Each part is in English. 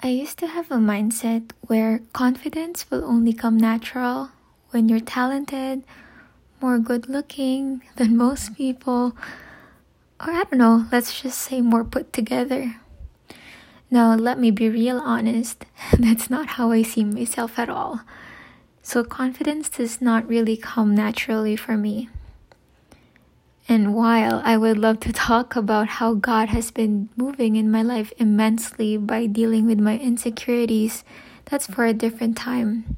I used to have a mindset where confidence will only come natural when you're talented, more good looking than most people, or I don't know, let's just say more put together. Now, let me be real honest, that's not how I see myself at all. So, confidence does not really come naturally for me. And while I would love to talk about how God has been moving in my life immensely by dealing with my insecurities, that's for a different time.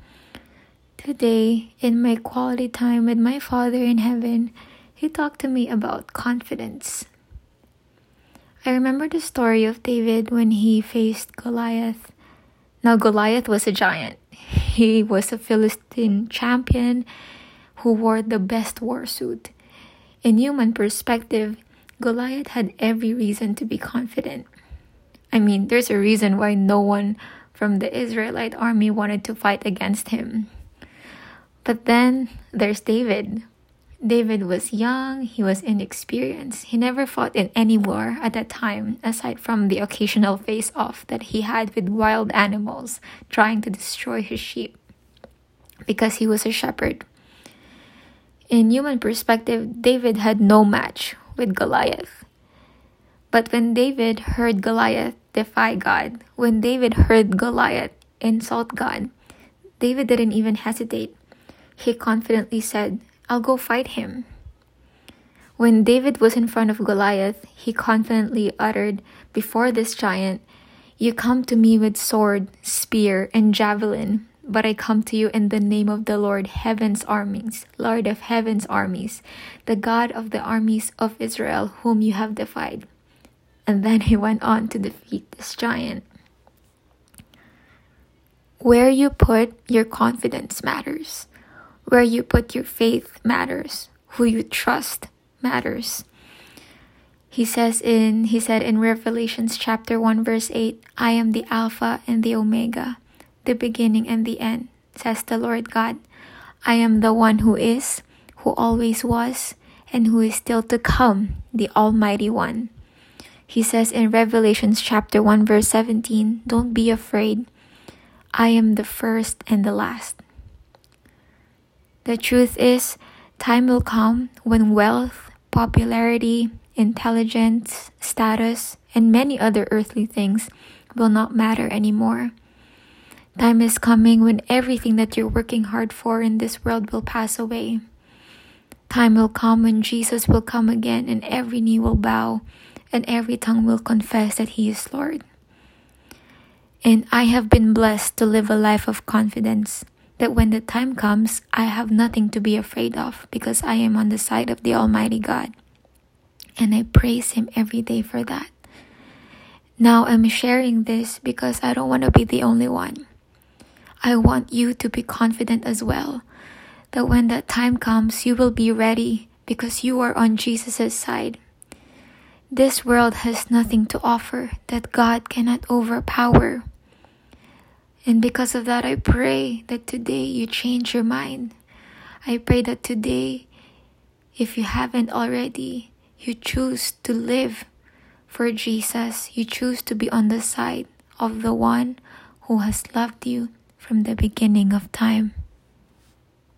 Today, in my quality time with my Father in heaven, He talked to me about confidence. I remember the story of David when he faced Goliath. Now, Goliath was a giant. He was a Philistine champion who wore the best war suit. In human perspective, Goliath had every reason to be confident. I mean, there's a reason why no one from the Israelite army wanted to fight against him. But then there's David. David was young, he was inexperienced. He never fought in any war at that time, aside from the occasional face off that he had with wild animals trying to destroy his sheep because he was a shepherd. In human perspective, David had no match with Goliath. But when David heard Goliath defy God, when David heard Goliath insult God, David didn't even hesitate. He confidently said, I'll go fight him. When David was in front of Goliath, he confidently uttered before this giant, You come to me with sword, spear, and javelin, but I come to you in the name of the Lord, heaven's armies, Lord of heaven's armies, the God of the armies of Israel, whom you have defied. And then he went on to defeat this giant. Where you put your confidence matters. Where you put your faith matters. Who you trust matters. He says in he said in Revelations chapter 1 verse 8, I am the alpha and the omega the beginning and the end, says the Lord God. I am the one who is, who always was, and who is still to come, the Almighty One. He says in Revelations chapter 1 verse 17, Don't be afraid. I am the first and the last. The truth is, time will come when wealth, popularity, intelligence, status, and many other earthly things will not matter anymore. Time is coming when everything that you're working hard for in this world will pass away. Time will come when Jesus will come again and every knee will bow and every tongue will confess that He is Lord. And I have been blessed to live a life of confidence that when the time comes, I have nothing to be afraid of because I am on the side of the Almighty God. And I praise Him every day for that. Now I'm sharing this because I don't want to be the only one. I want you to be confident as well that when that time comes, you will be ready because you are on Jesus' side. This world has nothing to offer that God cannot overpower. And because of that, I pray that today you change your mind. I pray that today, if you haven't already, you choose to live for Jesus. You choose to be on the side of the one who has loved you from the beginning of time.